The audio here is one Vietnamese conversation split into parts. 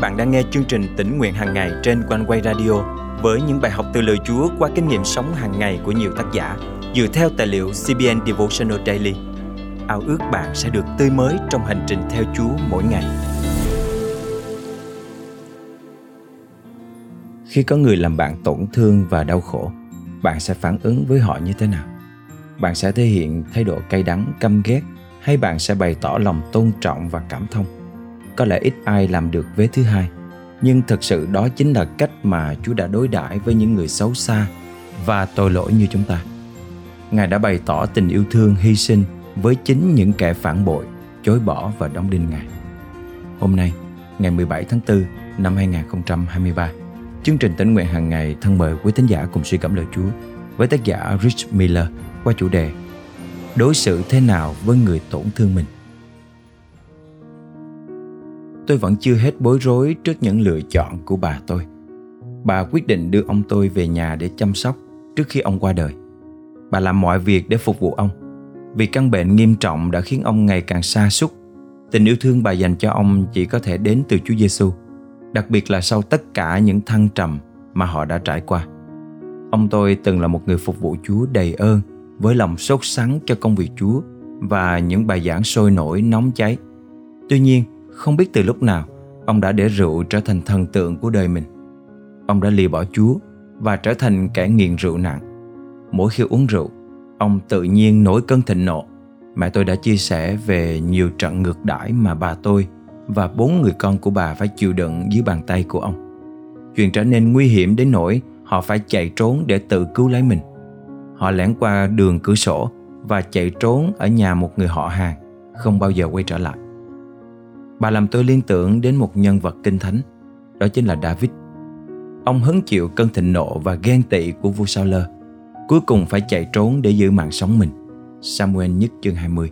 bạn đang nghe chương trình tỉnh nguyện hàng ngày trên quanh quay radio với những bài học từ lời Chúa qua kinh nghiệm sống hàng ngày của nhiều tác giả dựa theo tài liệu CBN Devotional Daily. Ao ước bạn sẽ được tươi mới trong hành trình theo Chúa mỗi ngày. Khi có người làm bạn tổn thương và đau khổ, bạn sẽ phản ứng với họ như thế nào? Bạn sẽ thể hiện thái độ cay đắng, căm ghét hay bạn sẽ bày tỏ lòng tôn trọng và cảm thông? Có lẽ ít ai làm được vế thứ hai. Nhưng thực sự đó chính là cách mà chúa đã đối đãi với những người xấu xa và tội lỗi như chúng ta. Ngài đã bày tỏ tình yêu thương, hy sinh với chính những kẻ phản bội, chối bỏ và đóng đinh ngài. Hôm nay, ngày 17 tháng 4 năm 2023 chương trình tỉnh nguyện hàng ngày thân mời quý thính giả cùng suy cảm lời Chúa với tác giả Rich Miller qua chủ đề Đối xử thế nào với người tổn thương mình? Tôi vẫn chưa hết bối rối trước những lựa chọn của bà tôi. Bà quyết định đưa ông tôi về nhà để chăm sóc trước khi ông qua đời. Bà làm mọi việc để phục vụ ông. Vì căn bệnh nghiêm trọng đã khiến ông ngày càng xa xúc. Tình yêu thương bà dành cho ông chỉ có thể đến từ Chúa Giêsu, đặc biệt là sau tất cả những thăng trầm mà họ đã trải qua. Ông tôi từng là một người phục vụ Chúa đầy ơn, với lòng sốt sắng cho công việc Chúa và những bài giảng sôi nổi nóng cháy. Tuy nhiên, không biết từ lúc nào, ông đã để rượu trở thành thần tượng của đời mình. Ông đã lìa bỏ Chúa và trở thành kẻ nghiện rượu nặng. Mỗi khi uống rượu, ông tự nhiên nổi cơn thịnh nộ. Mẹ tôi đã chia sẻ về nhiều trận ngược đãi mà bà tôi và bốn người con của bà phải chịu đựng dưới bàn tay của ông. Chuyện trở nên nguy hiểm đến nỗi họ phải chạy trốn để tự cứu lấy mình. Họ lẻn qua đường cửa sổ và chạy trốn ở nhà một người họ hàng, không bao giờ quay trở lại. Bà làm tôi liên tưởng đến một nhân vật kinh thánh, đó chính là David. Ông hứng chịu cơn thịnh nộ và ghen tị của vua Saul, cuối cùng phải chạy trốn để giữ mạng sống mình. Samuel nhất chương 20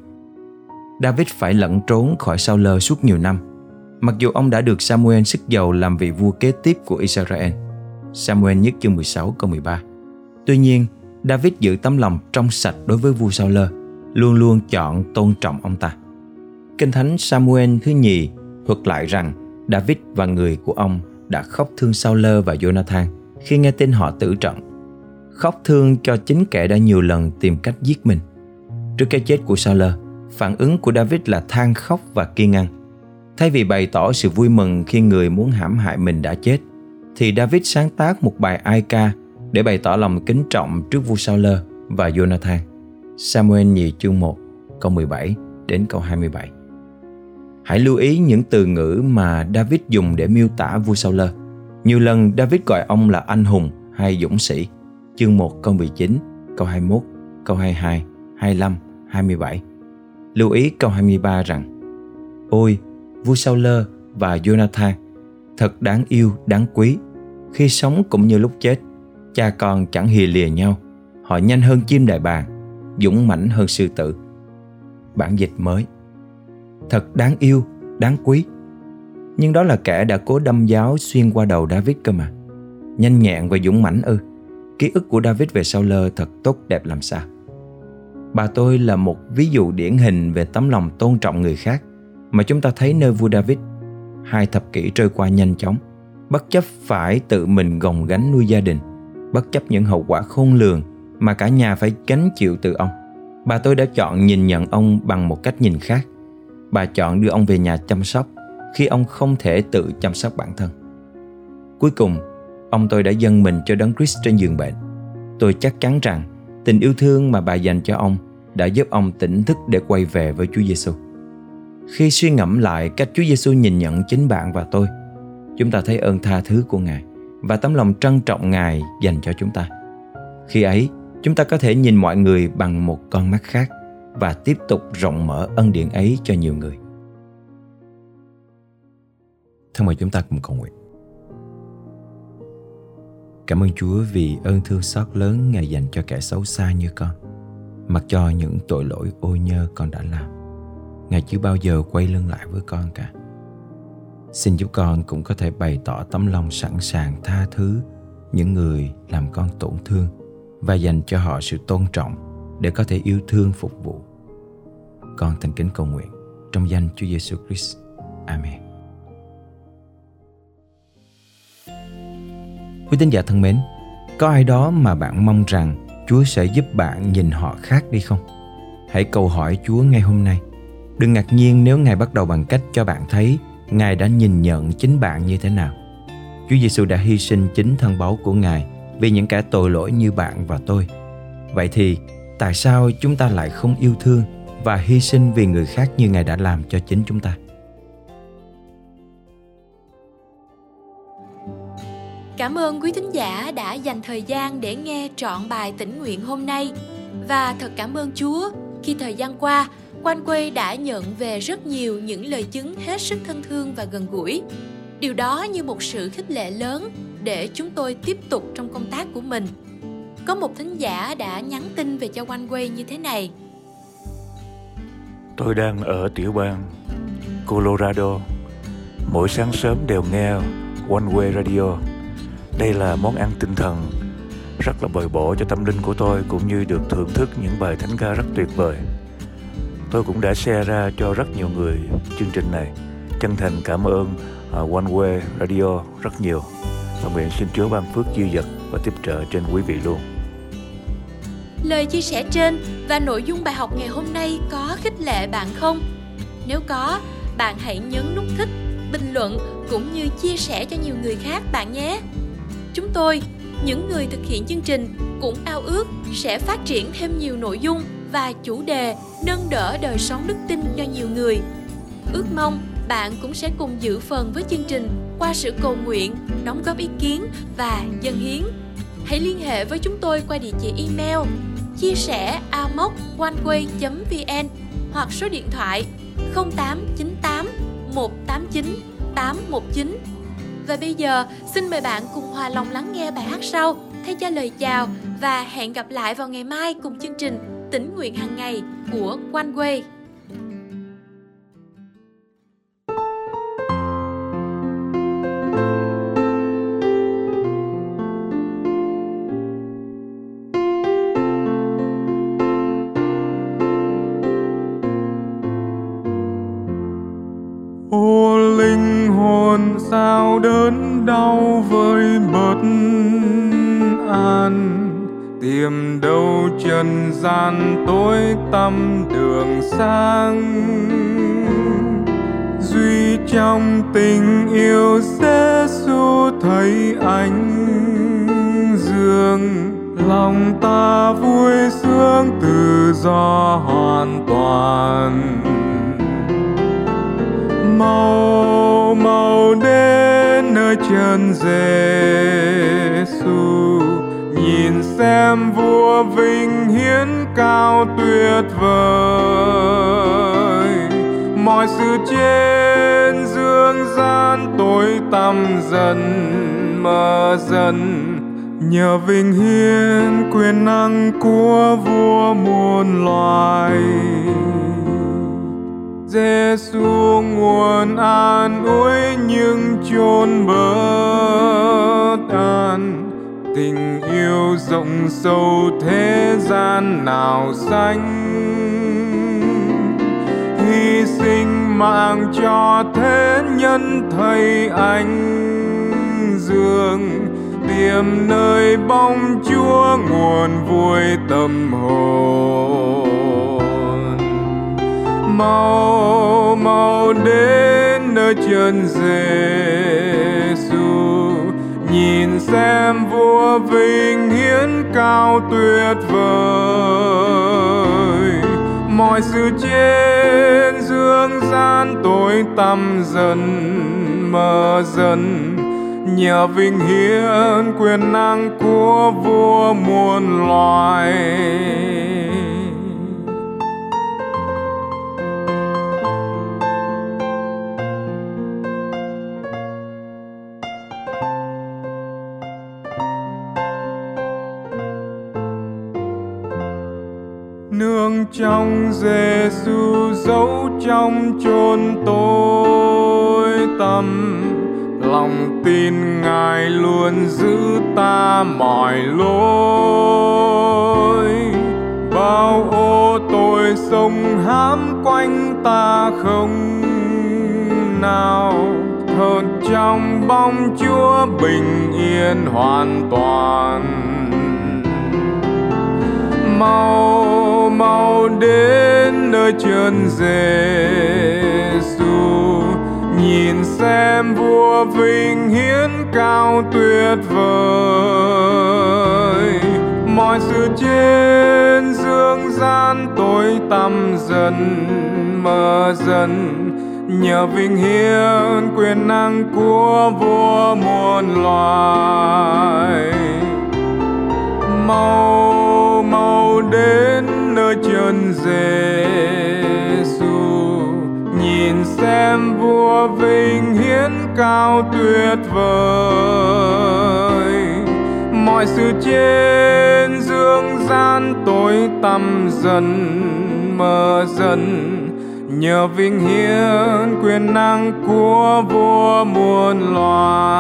David phải lẩn trốn khỏi Saul suốt nhiều năm, mặc dù ông đã được Samuel sức giàu làm vị vua kế tiếp của Israel. Samuel nhất chương 16 câu 13 Tuy nhiên, David giữ tấm lòng trong sạch đối với vua Saul, luôn luôn chọn tôn trọng ông ta. Kinh Thánh Samuel thứ nhì thuật lại rằng David và người của ông đã khóc thương Saul và Jonathan khi nghe tin họ tử trận. Khóc thương cho chính kẻ đã nhiều lần tìm cách giết mình. Trước cái chết của Saul, phản ứng của David là than khóc và kiên ăn. Thay vì bày tỏ sự vui mừng khi người muốn hãm hại mình đã chết, thì David sáng tác một bài ai ca để bày tỏ lòng kính trọng trước vua Saul và Jonathan. Samuel nhì chương 1, câu 17 đến câu 27. Hãy lưu ý những từ ngữ mà David dùng để miêu tả vua Saul. Nhiều lần David gọi ông là anh hùng hay dũng sĩ. Chương 1 câu 19, câu 21, câu 22, 25, 27. Lưu ý câu 23 rằng Ôi, vua Saul và Jonathan thật đáng yêu, đáng quý. Khi sống cũng như lúc chết, cha con chẳng hề lìa nhau. Họ nhanh hơn chim đại bàng, dũng mãnh hơn sư tử. Bản dịch mới thật đáng yêu, đáng quý. Nhưng đó là kẻ đã cố đâm giáo xuyên qua đầu David cơ mà. Nhanh nhẹn và dũng mãnh ư. Ký ức của David về Saul thật tốt đẹp làm sao. Bà tôi là một ví dụ điển hình về tấm lòng tôn trọng người khác mà chúng ta thấy nơi vua David. Hai thập kỷ trôi qua nhanh chóng, bất chấp phải tự mình gồng gánh nuôi gia đình, bất chấp những hậu quả khôn lường mà cả nhà phải gánh chịu từ ông. Bà tôi đã chọn nhìn nhận ông bằng một cách nhìn khác bà chọn đưa ông về nhà chăm sóc khi ông không thể tự chăm sóc bản thân. Cuối cùng, ông tôi đã dâng mình cho đấng Christ trên giường bệnh. Tôi chắc chắn rằng tình yêu thương mà bà dành cho ông đã giúp ông tỉnh thức để quay về với Chúa Giêsu. Khi suy ngẫm lại cách Chúa Giêsu nhìn nhận chính bạn và tôi, chúng ta thấy ơn tha thứ của Ngài và tấm lòng trân trọng Ngài dành cho chúng ta. Khi ấy, chúng ta có thể nhìn mọi người bằng một con mắt khác và tiếp tục rộng mở ân điển ấy cho nhiều người. Thân mời chúng ta cùng cầu nguyện. Cảm ơn Chúa vì ơn thương xót lớn Ngài dành cho kẻ xấu xa như con. Mặc cho những tội lỗi ô nhơ con đã làm, Ngài chưa bao giờ quay lưng lại với con cả. Xin giúp con cũng có thể bày tỏ tấm lòng sẵn sàng tha thứ những người làm con tổn thương và dành cho họ sự tôn trọng để có thể yêu thương phục vụ. Con thành kính cầu nguyện trong danh Chúa Giêsu Christ. Amen. Quý tín giả thân mến, có ai đó mà bạn mong rằng Chúa sẽ giúp bạn nhìn họ khác đi không? Hãy cầu hỏi Chúa ngay hôm nay. Đừng ngạc nhiên nếu Ngài bắt đầu bằng cách cho bạn thấy Ngài đã nhìn nhận chính bạn như thế nào. Chúa Giêsu đã hy sinh chính thân báu của Ngài vì những kẻ tội lỗi như bạn và tôi. Vậy thì, tại sao chúng ta lại không yêu thương và hy sinh vì người khác như Ngài đã làm cho chính chúng ta? Cảm ơn quý thính giả đã dành thời gian để nghe trọn bài tĩnh nguyện hôm nay và thật cảm ơn Chúa, khi thời gian qua, Quan Quê đã nhận về rất nhiều những lời chứng hết sức thân thương và gần gũi. Điều đó như một sự khích lệ lớn để chúng tôi tiếp tục trong công tác của mình. Có một thính giả đã nhắn tin về cho Quan Quê như thế này. Tôi đang ở tiểu bang Colorado. Mỗi sáng sớm đều nghe One Way Radio đây là món ăn tinh thần, rất là bồi bổ cho tâm linh của tôi cũng như được thưởng thức những bài thánh ca rất tuyệt vời. Tôi cũng đã share ra cho rất nhiều người chương trình này. Chân thành cảm ơn à, One Way Radio rất nhiều. Và nguyện xin Chúa ban phước dư dật và tiếp trợ trên quý vị luôn. Lời chia sẻ trên và nội dung bài học ngày hôm nay có khích lệ bạn không? Nếu có, bạn hãy nhấn nút thích, bình luận cũng như chia sẻ cho nhiều người khác bạn nhé. Chúng tôi, những người thực hiện chương trình cũng ao ước sẽ phát triển thêm nhiều nội dung và chủ đề nâng đỡ đời sống đức tin cho nhiều người. Ước mong bạn cũng sẽ cùng giữ phần với chương trình qua sự cầu nguyện, đóng góp ý kiến và dân hiến. Hãy liên hệ với chúng tôi qua địa chỉ email chia sẻ amoconeway.vn hoặc số điện thoại 0898 189 819 và bây giờ, xin mời bạn cùng hòa lòng lắng nghe bài hát sau. Thay cho lời chào và hẹn gặp lại vào ngày mai cùng chương trình Tỉnh nguyện hàng ngày của linh hồn sao đớn đau với bất an? Tìm đâu trần gian tối tăm đường sang? Duy trong tình yêu Giêsu thấy anh dương. Lòng ta vui sướng tự do hoàn toàn. Mau chân Giêsu nhìn xem vua vinh hiến cao tuyệt vời. Mọi sự trên dương gian tối tăm dần mờ dần, nhờ vinh hiến quyền năng của vua muôn loài. Giêsu nguồn an ủi những chôn bơ an. Tình yêu rộng sâu thế gian nào xanh hy sinh mạng cho thế nhân thầy anh dương. Tìm nơi bóng chúa nguồn vui tâm hồn mau mau đến nơi chân Giêsu nhìn xem vua vinh hiến cao tuyệt vời. Mọi sự trên dương gian tối tăm dần mờ dần. Nhờ vinh hiến quyền năng của vua muôn loài. Nương trong Giêsu giấu trong chôn tôi tâm. Lòng tin ngài luôn giữ ta mọi lối. Bao ô tôi sông hãm quanh ta không nào. Hơn trong bóng chúa bình yên hoàn toàn mau mau đến nơi chân Giêsu nhìn xem vua vinh hiến cao tuyệt vời. Mọi sự trên dương gian tối tăm dần mờ dần. Nhờ vinh hiến quyền năng của vua muôn loài. Mau mau đến nơi chân Giêsu nhìn xem vua vinh hiến cao tuyệt vời. Mọi sự trên dương gian tối tăm dần mờ dần. Nhờ vinh hiến quyền năng của vua muôn loài.